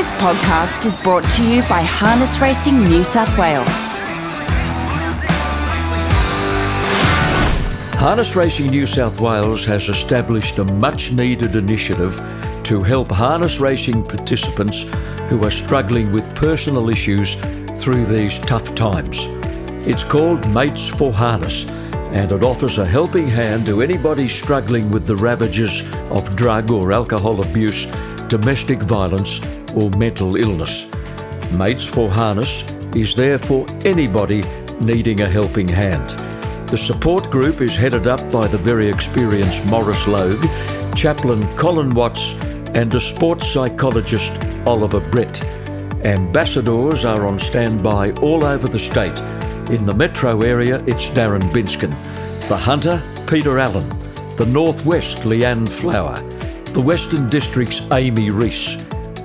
This podcast is brought to you by Harness Racing New South Wales. Harness Racing New South Wales has established a much needed initiative to help harness racing participants who are struggling with personal issues through these tough times. It's called Mates for Harness and it offers a helping hand to anybody struggling with the ravages of drug or alcohol abuse, domestic violence, or mental illness. Mates for Harness is there for anybody needing a helping hand. The support group is headed up by the very experienced Morris Logue, chaplain Colin Watts, and a sports psychologist Oliver Brett. Ambassadors are on standby all over the state. In the metro area, it's Darren Binskin. The Hunter, Peter Allen. The Northwest, Leanne Flower. The Western District's Amy Reese.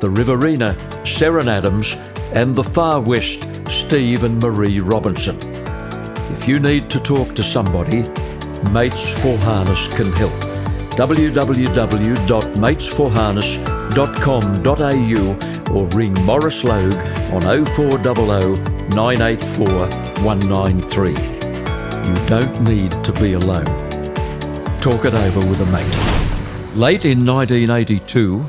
The Riverina, Seren Adams. And the Far West, Steve and Marie Robinson. If you need to talk to somebody, Mates for Harness can help. www.matesforharness.com.au or ring Morris Logue on 0400 984 193. You don't need to be alone. Talk it over with a mate. Late in 1982,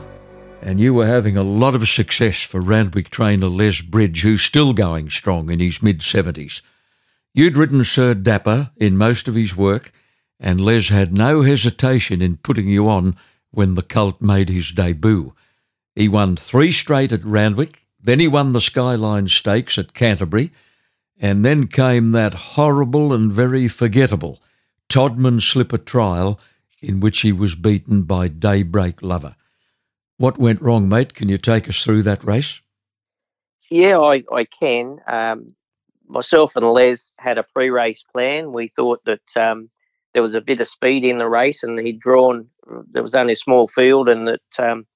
and you were having a lot of success for Randwick trainer Les Bridge, who's still going strong in his mid 70s. You'd ridden Sir Dapper in most of his work, and Les had no hesitation in putting you on when the colt made his debut. He won three straight at Randwick, then he won the Skyline Stakes at Canterbury, and then came that horrible and very forgettable Todman Slipper trial in which he was beaten by Daybreak Lover. What went wrong, mate? Can you take us through that race? Yeah, I, I can. Um, myself and Les had a pre race plan. We thought that um, there was a bit of speed in the race and he'd drawn, there was only a small field and that um,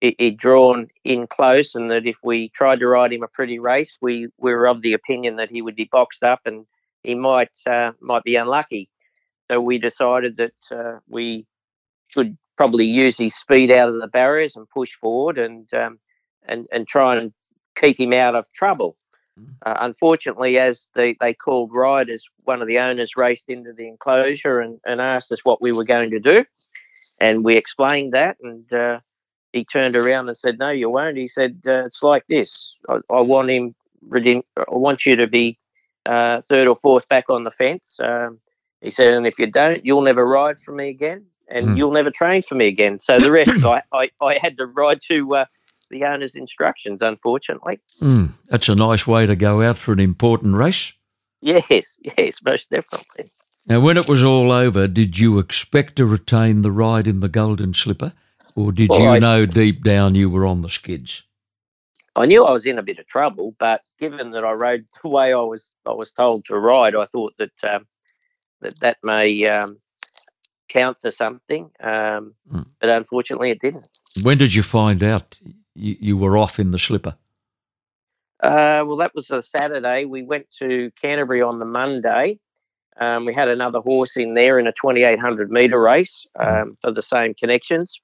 he'd drawn in close and that if we tried to ride him a pretty race, we, we were of the opinion that he would be boxed up and he might uh, might be unlucky. So we decided that uh, we should probably use his speed out of the barriers and push forward and um, and and try and keep him out of trouble. Uh, unfortunately, as they, they called riders, one of the owners raced into the enclosure and, and asked us what we were going to do. And we explained that, and uh, he turned around and said, "No, you won't." He said, uh, "It's like this. I, I want him. I want you to be uh, third or fourth back on the fence." Um, he said, "And if you don't, you'll never ride for me again, and Mm. you'll never train for me again." So the rest, I, I, I had to ride to uh, the owner's instructions. Unfortunately, Mm, that's a nice way to go out for an important race. yes, yes, most definitely. Now, when it was all over, did you expect to retain the ride in the Golden Slipper, or did Well, you I- know deep down you were on the skids? I knew I was in a bit of trouble, but given that I rode the way I was I was told to ride, I thought that um, that that may um, count for something. Um, Mm. But unfortunately, it didn't. When did you find out you, you were off in the slipper? Uh, well, that was a Saturday. We went to Canterbury on the Monday. Um, we had another horse in there in a 2800 metre race um, for the same connections.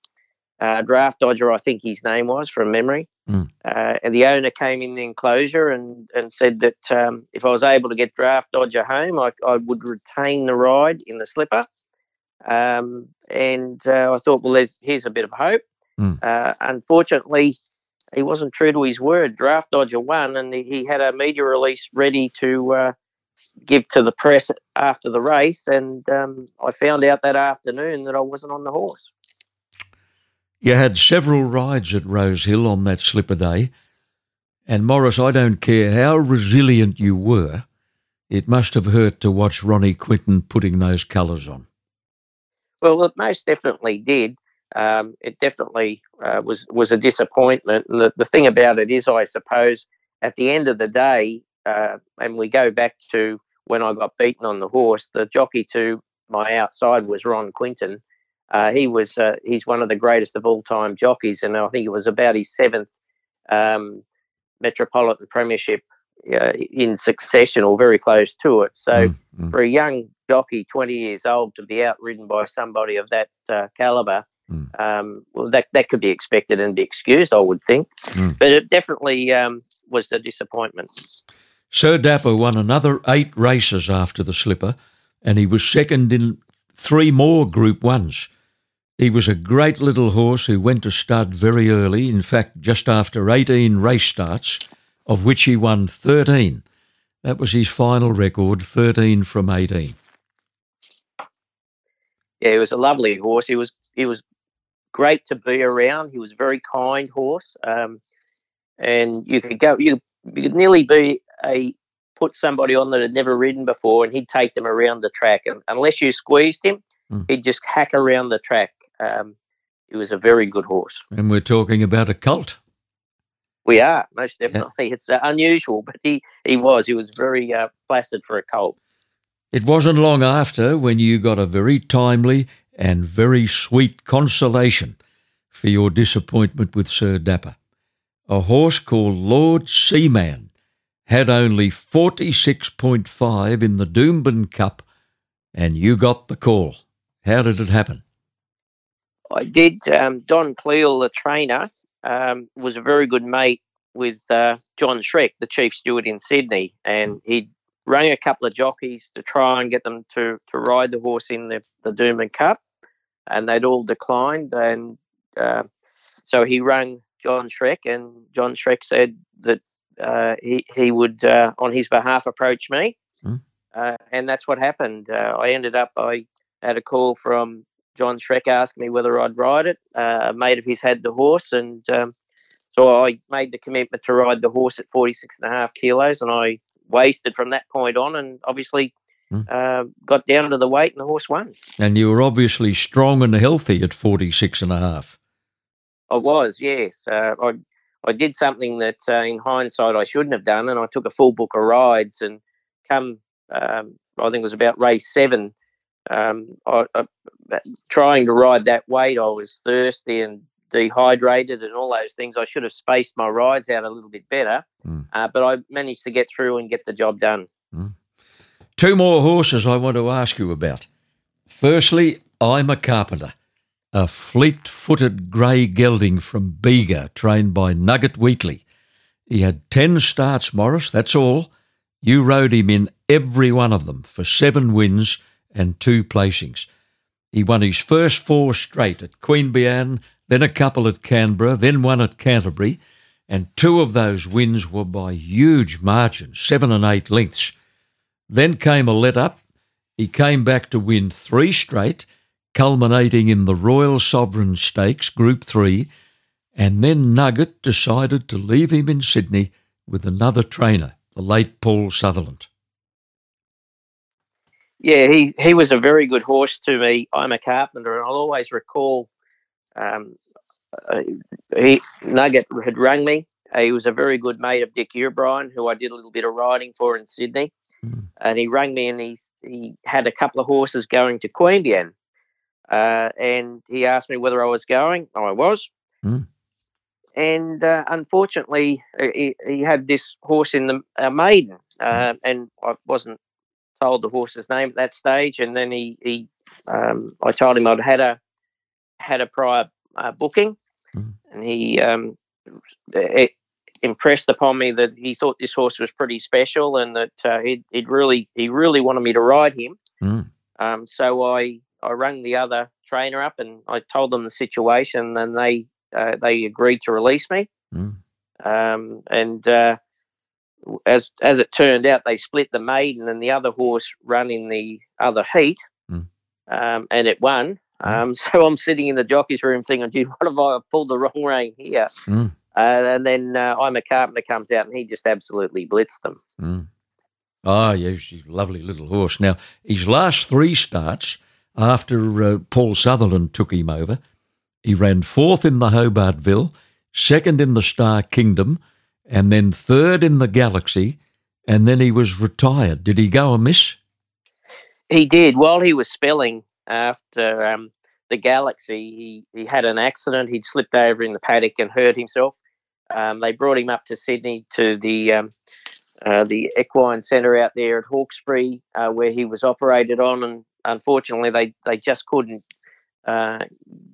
Uh, Draft Dodger, I think his name was from memory. Mm. Uh, and the owner came in the enclosure and, and said that um, if I was able to get Draft Dodger home, I, I would retain the ride in the slipper. Um, and uh, I thought, well, there's, here's a bit of hope. Mm. Uh, unfortunately, he wasn't true to his word. Draft Dodger won, and he, he had a media release ready to uh, give to the press after the race. And um, I found out that afternoon that I wasn't on the horse. You had several rides at Rose Hill on that slipper day. And Morris, I don't care how resilient you were, it must have hurt to watch Ronnie Quinton putting those colours on. Well, it most definitely did. Um, it definitely uh, was was a disappointment. And the, the thing about it is, I suppose, at the end of the day, uh, and we go back to when I got beaten on the horse, the jockey to my outside was Ron Quinton. Uh, he was uh, he's one of the greatest of all time jockeys, and I think it was about his seventh um, Metropolitan Premiership uh, in succession, or very close to it. So Mm, mm. for a young jockey, 20 years old, to be outridden by somebody of that uh, caliber, Mm. Um, well, that that could be expected and be excused, I would think. Mm. But it definitely um, was a disappointment. Sir Dapper won another eight races after the slipper, and he was second in three more Group Ones. He was a great little horse who went to stud very early, in fact, just after 18 race starts, of which he won 13. That was his final record, 13 from 18. Yeah, he was a lovely horse. He was he was great to be around. He was a very kind horse, um, and you could go you, you could nearly be a put somebody on that had never ridden before, and he'd take them around the track. And unless you squeezed him, mm. he'd just hack around the track. Um, he was a very good horse. And we're talking about a colt. We are most definitely. Yeah. It's uh, unusual, but he he was. He was very uh, placid for a colt. It wasn't long after when you got a very timely and very sweet consolation for your disappointment with Sir Dapper. A horse called Lord Seaman had only 46.5 in the Doomben Cup, and you got the call. How did it happen? I did. Um, Don Cleal, the trainer, um, was a very good mate with uh, John Schreck, the chief steward in Sydney, and he rang a couple of jockeys to try and get them to, to ride the horse in the, the Doomben Cup, and they'd all declined. And uh, so he rang John Schreck, and John Schreck said that uh, he, he would, uh, on his behalf, approach me. Mm. and that's what happened. Uh, I ended up, I had a call from John Schreck asking me whether I'd ride it. Uh, a mate of his had the horse, and um, so I made the commitment to ride the horse at 46 and a half kilos, and I wasted from that point on, and obviously mm. uh, got down to the weight, and the horse won. And you were obviously strong and healthy at 46 and a half. I was, yes. Uh, I I did something that, uh, in hindsight, I shouldn't have done, and I took a full book of rides, and come, um, I think it was about race seven. Um, I, I, trying to ride that weight, I was thirsty and dehydrated and all those things. I should have spaced my rides out a little bit better, mm. uh, but I managed to get through and get the job done. Mm. Two more horses I want to ask you about. Firstly, I'm a carpenter, a fleet footed grey gelding from Bega, trained by Nugget Wheatley. He had 10 starts, Morris, that's all. You rode him in every one of them for seven wins and two placings. He won his first four straight at Queen Queanbeyan, then a couple at Canberra, then one at Canterbury, and two of those wins were by huge margins, seven and eight lengths. Then came a let up. He came back to win three straight, culminating in the Royal Sovereign Stakes, Group 3, and then Nugget decided to leave him in Sydney with another trainer, the late Paul Sutherland. Yeah, he, he was a very good horse to me. I'm a carpenter, and I'll always recall um, uh, he Nugget had rung me. he was a very good mate of Dick Urbine, who I did a little bit of riding for in Sydney. Mm. And he rang me, and he he had a couple of horses going to Queanbeyan, uh, and he asked me whether I was going. I was. Mm. And uh, unfortunately, he, he, had this horse in the uh, maiden, uh, and I wasn't told the horse's name at that stage, and then he he um, I told him I'd had a had a prior uh, booking, mm. and he um, it impressed upon me that he thought this horse was pretty special, and that uh, he'd, he'd really he really wanted me to ride him. Mm. Um, so I I rang the other trainer up and I told them the situation, and they uh, they agreed to release me. Mm. Um, and uh, as as it turned out, they split the maiden and the other horse run in the other heat, mm. um, and it won. Um, so I'm sitting in the jockey's room thinking, "Gee, what have I pulled the wrong rein here?" Mm. Uh, and then uh, I'm a carpenter comes out and he just absolutely blitzed them. Mm. Oh, yeah, she's a lovely little horse. Now his last three starts after uh, Paul Sutherland took him over, he ran fourth in the Hobartville, second in the Star Kingdom, and then third in the Galaxy, and then he was retired. Did he go amiss? He did. While he was spelling after um, the Galaxy, he, he had an accident. He'd slipped over in the paddock and hurt himself. Um, they brought him up to Sydney to the um, uh, the equine centre out there at Hawkesbury, uh, where he was operated on, and unfortunately, they they just couldn't uh,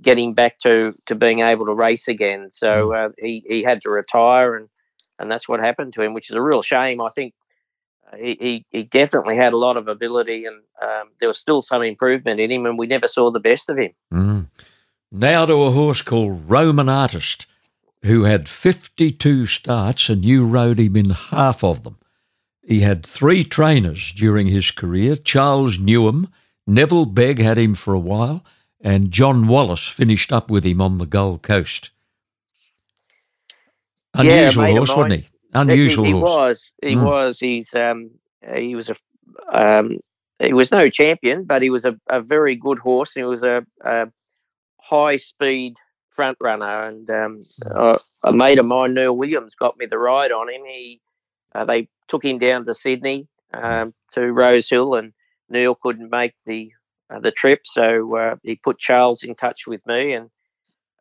getting back to, to being able to race again. So uh, he, he had to retire, and, and that's what happened to him, which is a real shame. I think he, he, he definitely had a lot of ability, and um, there was still some improvement in him, and we never saw the best of him. Mm. Now to a horse called Roman Artist, who had 52 starts, and you rode him in half of them. He had three trainers during his career Charles Newham, Neville Begg had him for a while, and John Wallace finished up with him on the Gold Coast. Unusual yeah, horse, wasn't he? Unusual he, he was. He Mm. was. He's um, he was a um, he was no champion, but he was a, a very good horse. He was a, a high speed front runner, and um, uh, a mate of mine, Neil Williams, got me the ride on him. He uh, they took him down to Sydney um, to Rose Hill, and Neil couldn't make the uh, the trip, so uh, he put Charles in touch with me. And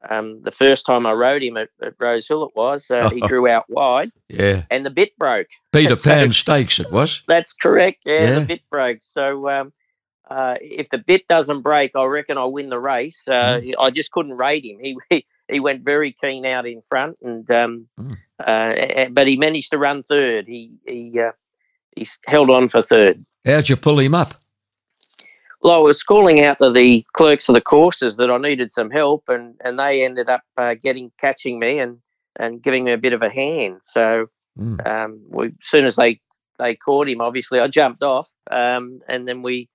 um, the first time I rode him at, at Rose Hill, it was uh, he drew out wide, Yeah. and the bit broke. Peter So- Pan Stakes, it was. That's correct. Yeah, Yeah. the bit broke. So um, uh, if the bit doesn't break, I reckon I'll win the race. Uh, Mm. I just couldn't rate him. He, he he went very keen out in front, and um, Mm. uh, but he managed to run third. He he uh, he held on for third. How'd you pull him up? Well, I was calling out to the clerks of the courses that I needed some help, and, and they ended up uh, getting catching me and, and giving me a bit of a hand. So Mm. um, we, as soon as they, they caught him, obviously I jumped off, um, and then we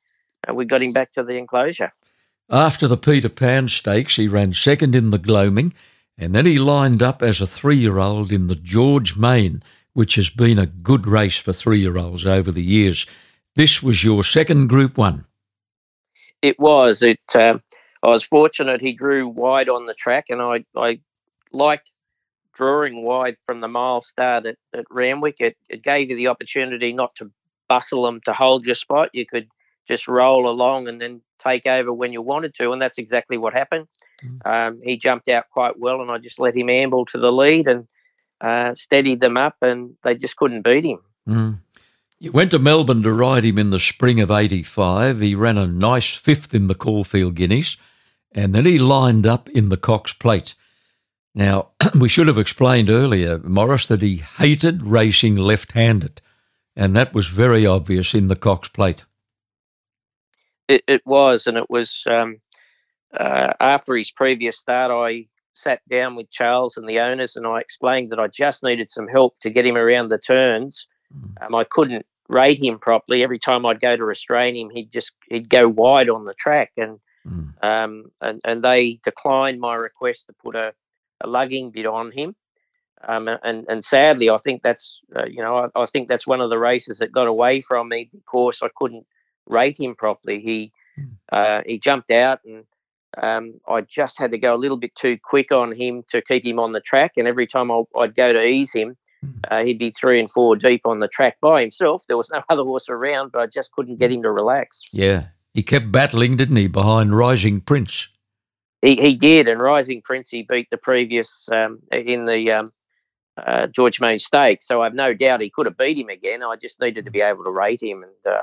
uh, we got him back to the enclosure. After the Peter Pan Stakes, he ran second in the Gloaming, and then he lined up as a three year old in the George Main, which has been a good race for three year olds over the years. This was your second Group One. It was it. Um, I was fortunate he drew wide on the track, and I I liked drawing wide from the mile start at, at Randwick. It, it gave you the opportunity not to bustle them to hold your spot. You could just roll along and then take over when you wanted to, and that's exactly what happened. Um, he jumped out quite well, and I just let him amble to the lead and uh, steadied them up, and they just couldn't beat him. Mm. You went to Melbourne to ride him in the spring of 85. He ran a nice fifth in the Caulfield Guineas, and then he lined up in the Cox Plate. Now, we should have explained earlier, Morris, that he hated racing left handed, and that was very obvious in the Cox Plate. It, it was, and it was um, uh, after his previous start. I sat down with Charles and the owners, and I explained that I just needed some help to get him around the turns. Um, I couldn't rate him properly. Every time I'd go to restrain him, he'd just he'd go wide on the track, and Mm. um, and and they declined my request to put a, a lugging bit on him. Um, and and sadly, I think that's uh, you know I, I think that's one of the races that got away from me because I couldn't rate him properly. He uh, he jumped out and um, I just had to go a little bit too quick on him to keep him on the track. And every time I, I'd go to ease him, uh, he'd be three and four deep on the track by himself. There was no other horse around, but I just couldn't get him to relax. Yeah. He kept battling, didn't he, behind Rising Prince? He, he did, and Rising Prince he beat the previous um, in the um, uh, George Main Stakes. So I've no doubt he could have beat him again. I just needed to be able to rate him, and uh,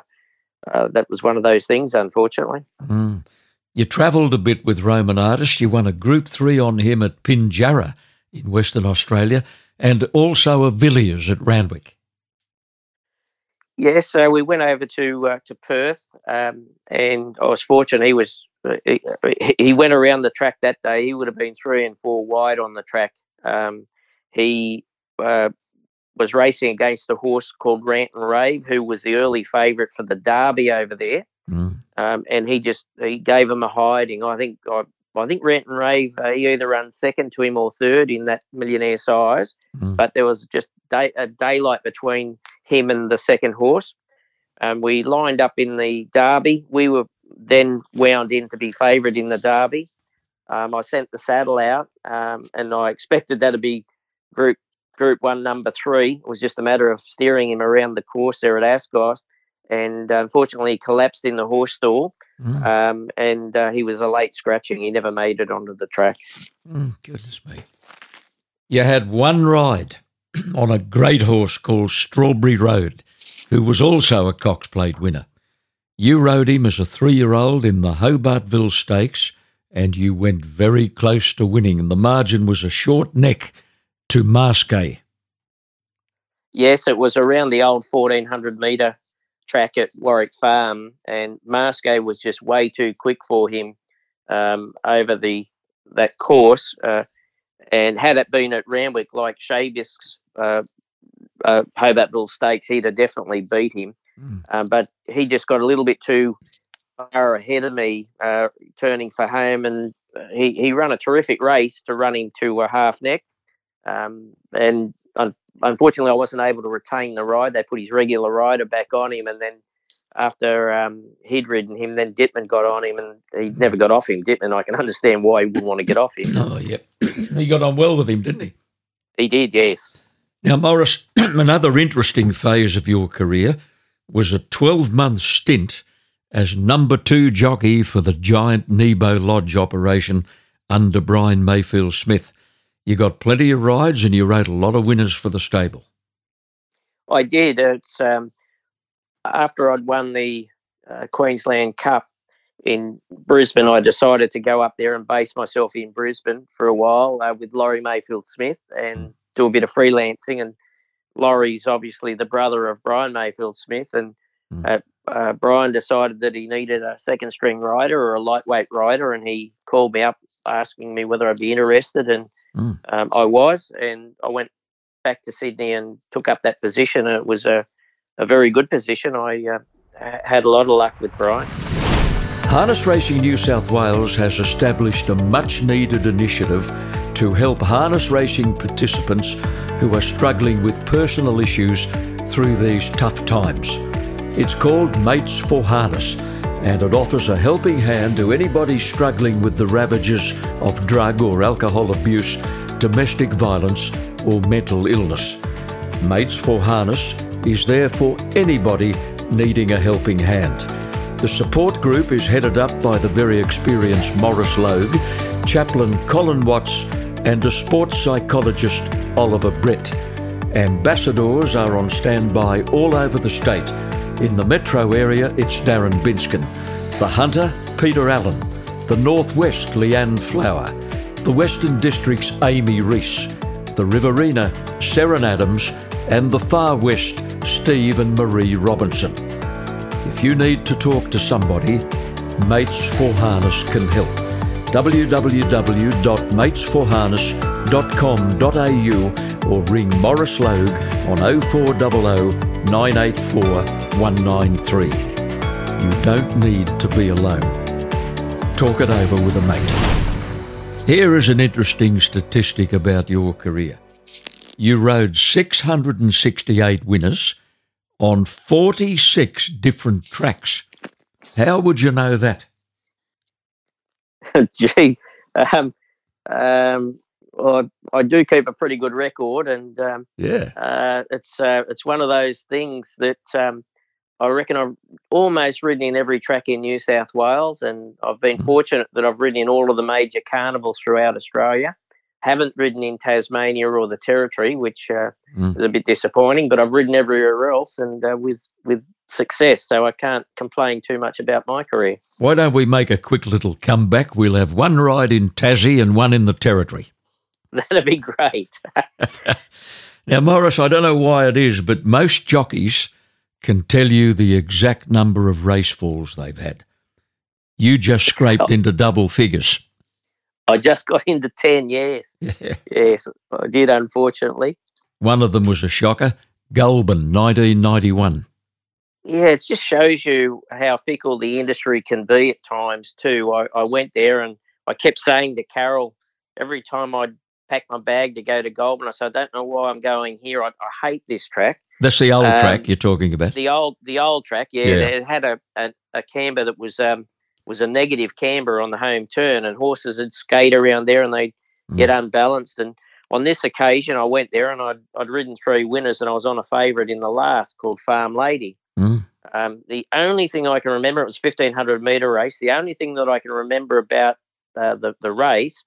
uh, that was one of those things, unfortunately. Mm. You travelled a bit with Roman Artist. You won a Group 3 on him at Pinjarra in Western Australia and also a Villiers at Randwick. Yes, so we went over to uh, to Perth, um, and I was fortunate. He was he, he went around the track that day. He would have been three and four wide on the track. Um, he uh, was racing against a horse called Rant and Rave, who was the early favourite for the Derby over there, Mm. um, and he just he gave him a hiding. I think I, I think Rant and Rave uh, he either ran second to him or third in that millionaire size, Mm. but there was just day, a daylight between him and the second horse. And we lined up in the Derby. We were then wound in to be favourite in the Derby. Um, I sent the saddle out, um, and I expected that to be Group Group One, Number Three. It was just a matter of steering him around the course there at Ascot, and unfortunately, he collapsed in the horse stall, Mm. um, and uh, he was a late scratching. He never made it onto the track. Mm, goodness me. You had one ride on a great horse called Strawberry Road, who was also a Cox Plate winner. You rode him as a three year old in the Hobartville Stakes, and you went very close to winning. And the margin was a short neck to Masque. Yes, it was around the old 1400 metre track at Warwick Farm, and Masque was just way too quick for him um, over the that course. Uh, and had it been at Randwick like Shavisk's uh, uh, Hobartville Stakes, he'd have definitely beat him. Mm. Um, but he just got a little bit too far ahead of me, uh, turning for home, and he, he ran a terrific race to run into a half neck. Um, and un- unfortunately, I wasn't able to retain the ride. They put his regular rider back on him, and then after um, he'd ridden him, then Dittman got on him, and he never got off him. Dittman, I can understand why he wouldn't want to get off him. Oh, yeah, he got on well with him, didn't he? He did, yes. Now, Morris, another interesting phase of your career was a 12 month stint as number two jockey for the giant Nebo Lodge operation under Brian Mayfield Smith. You got plenty of rides and you rode a lot of winners for the stable. I did. It's um, after I'd won the uh, Queensland Cup in Brisbane, I decided to go up there and base myself in Brisbane for a while uh, with Laurie Mayfield Smith and mm. do a bit of freelancing. And Laurie's obviously the brother of Brian Mayfield Smith, and mm. uh, uh, Brian decided that he needed a second string rider or a lightweight rider, and he called me up asking me whether I'd be interested, and mm. um, I was, and I went back to Sydney and took up that position. It was a, a very good position. I uh, had a lot of luck with Brian. Harness Racing New South Wales has established a much needed initiative to help harness racing participants who are struggling with personal issues through these tough times. It's called Mates for Harness, and it offers a helping hand to anybody struggling with the ravages of drug or alcohol abuse, domestic violence, or mental illness. Mates for Harness is there for anybody needing a helping hand. The support group is headed up by the very experienced Morris Logue, chaplain Colin Watts, and a sports psychologist Oliver Brett. Ambassadors are on standby all over the state in the metro area, it's Darren Binskin. The Hunter, Peter Allen. The Northwest, Leanne Flower. The Western District's Amy Reese. The Riverina, Seren Adams. And the Far West, Steve and Marie Robinson. If you need to talk to somebody, Mates for Harness can help. www.matesforharness.com.au or ring Morris Logue on 0400 984 193. You don't need to be alone. Talk it over with a mate. Here is an interesting statistic about your career. You rode 668 winners on 46 different tracks. How would you know that? Gee, um, um, well, I, do keep a pretty good record, and um, yeah, uh, it's uh, it's one of those things that um, I reckon I've almost ridden in every track in New South Wales, and I've been mm. fortunate that I've ridden in all of the major carnivals throughout Australia. Haven't ridden in Tasmania or the Territory, which uh, mm. is a bit disappointing, but I've ridden everywhere else, and uh, with with success. So I can't complain too much about my career. Why don't we make a quick little comeback? We'll have one ride in Tassie and one in the Territory. That'd be great. now, Maurice, I don't know why it is, but most jockeys can tell you the exact number of race falls they've had. You just scraped into double figures. I just got into 10 years. Yeah. Yes, I did, unfortunately. One of them was a shocker Goulburn, 1991. Yeah, it just shows you how fickle the industry can be at times, too. I, I went there and I kept saying to Carol every time I'd packed my bag to go to Goulburn. I said, I don't know why I'm going here. I, I hate this track. That's the old um, track you're talking about. The old, the old track. Yeah, yeah. it had a, a, a camber that was um was a negative camber on the home turn, and horses would skate around there and they'd mm. get unbalanced. And on this occasion, I went there and I'd I'd ridden three winners, and I was on a favourite in the last called Farm Lady. Mm. Um, the only thing I can remember, it was 1500 metre race. The only thing that I can remember about uh, the, the race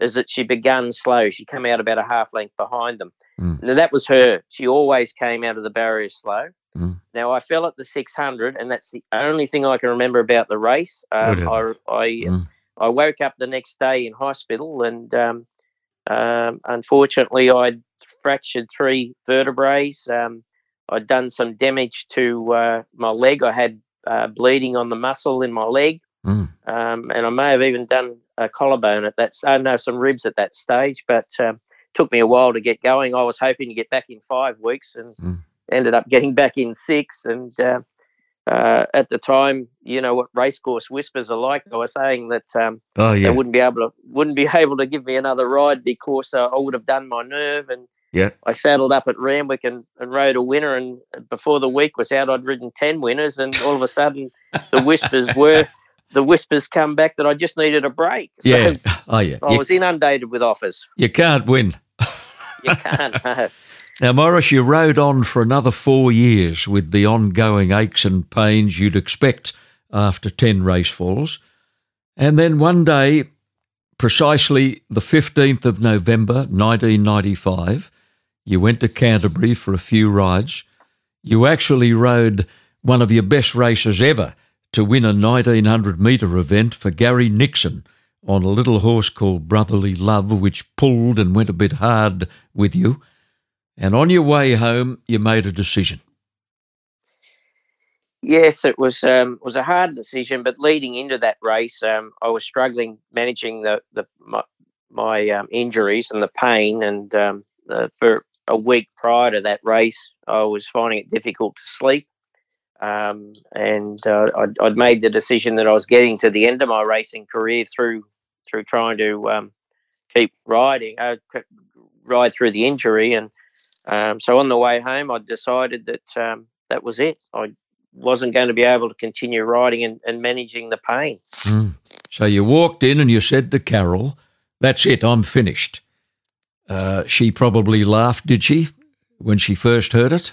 is that she began slow. She came out about a half length behind them. Mm. Now that was her. She always came out of the barrier slow. Mm. Now I fell at the 600, and that's the only thing I can remember about the race. Um, I I, mm. I woke up the next day in hospital, and um, um, unfortunately, I'd fractured three vertebrae. Um, I'd done some damage to uh, my leg. I had uh, bleeding on the muscle in my leg, mm. and I may have even done a collarbone at that. I know some ribs at that stage, but um, took me a while to get going. I was hoping to get back in five weeks, and mm. ended up getting back in six. And uh, uh, at the time, you know what racecourse whispers are like. I was saying that um, oh, yeah. they wouldn't be able to wouldn't be able to give me another ride because uh, I would have done my nerve. And yeah, I saddled up at Randwick and, and rode a winner. And before the week was out, I'd ridden ten winners, and all of a sudden, the whispers were. The whispers come back that I just needed a break. So yeah. Oh, yeah. I you, was inundated with offers. You can't win. you can't. No. Now, Morris, you rode on for another four years with the ongoing aches and pains you'd expect after 10 race falls. And then one day, precisely the 15th of November 1995, you went to Canterbury for a few rides. You actually rode one of your best races ever to win a 1900 metre event for Gary Nixon on a little horse called Brotherly Love, which pulled and went a bit hard with you. And on your way home, you made a decision. Yes, it was um, was a hard decision, but leading into that race, um, I was struggling managing the the my, my um, injuries and the pain, and um, uh, for a week prior to that race, I was finding it difficult to sleep. Um, and uh, I'd, I'd, made the decision that I was getting to the end of my racing career through through trying to um, keep riding, uh, ride through the injury, and um, so on the way home, I decided that um, that was it. I wasn't going to be able to continue riding and, and managing the pain. Mm. So you walked in and you said to Carol, "That's it. I'm finished." Uh, she probably laughed, did she, when she first heard it?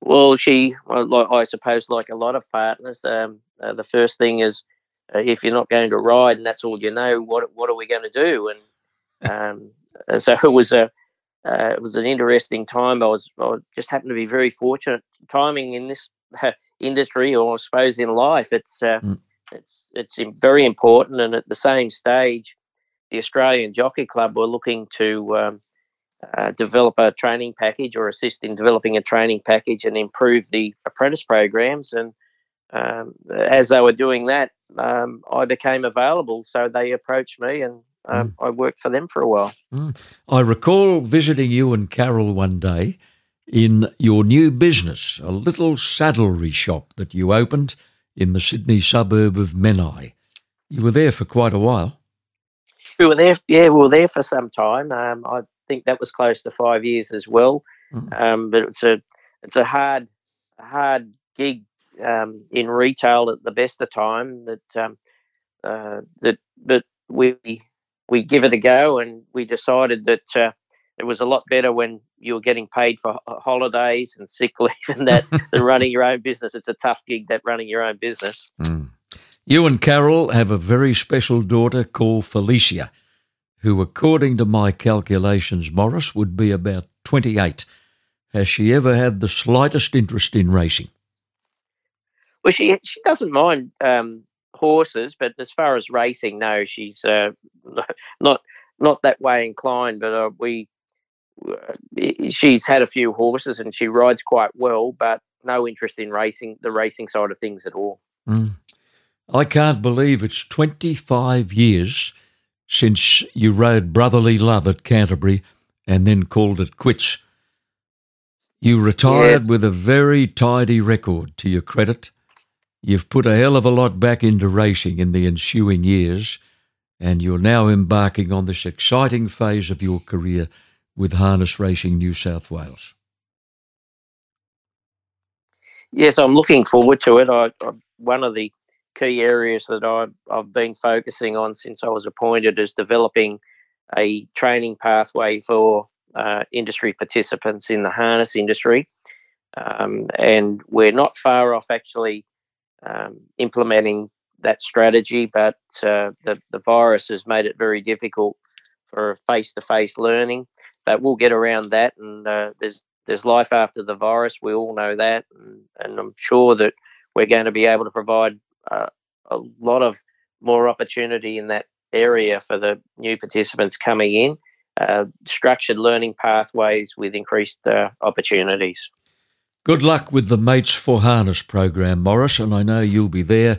Well, she, I suppose, like a lot of partners, um, uh, the first thing is uh, if you're not going to ride and that's all you know, what what are we going to do? And um, so it was a uh, it was an interesting time. I was I just happened to be very fortunate. Timing in this uh, industry, or I suppose in life, it's uh, mm. it's it's very important. And at the same stage, the Australian Jockey Club were looking to um, uh, develop a training package or assist in developing a training package and improve the apprentice programs. And um, as they were doing that, um, I became available. So they approached me and um, mm. I worked for them for a while. Mm. I recall visiting you and Carol one day in your new business, a little saddlery shop that you opened in the Sydney suburb of Menai. You were there for quite a while. We were there, yeah, we were there for some time. Um, I think that was close to five years as well. Mm. Um, but it's a it's a hard hard gig um, in retail at the best of time that um, uh, that that we we give it a go, and we decided that uh, it was a lot better when you were getting paid for holidays and sick leave and that than running your own business. It's a tough gig that running your own business. Mm. You and Carol have a very special daughter called Felicia, who, according to my calculations, Morris would be about 28. Has she ever had the slightest interest in racing? Well, she she doesn't mind um, horses, but as far as racing, no, she's uh, not not that way inclined. But uh, we uh, she's had a few horses and she rides quite well, but no interest in racing, the racing side of things at all. Mm. I can't believe it's 25 years since you rode Brotherly Love at Canterbury and then called it quits. You retired yes. with a very tidy record to your credit. You've put a hell of a lot back into racing in the ensuing years, and you're now embarking on this exciting phase of your career with Harness Racing New South Wales. Yes, I'm looking forward to it. I, I, one of the key areas that I've, I've been focusing on since I was appointed is developing a training pathway for uh, industry participants in the harness industry. Um, and we're not far off actually um, implementing that strategy, but uh, the, the virus has made it very difficult for face to face learning. But we'll get around that, and uh, there's there's life after the virus. We all know that, and, and I'm sure that we're going to be able to provide uh, a lot of more opportunity in that area for the new participants coming in. Uh, structured learning pathways with increased uh, opportunities. Good luck with the Mates for Harness program, Morris, and I know you'll be there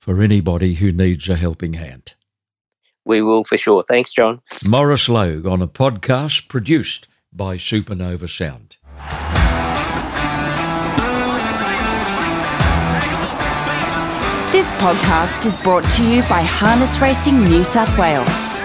for anybody who needs a helping hand. We will for sure. Thanks, John. Morris Logue on a podcast produced by Supernova Sound. This podcast is brought to you by Harness Racing New South Wales.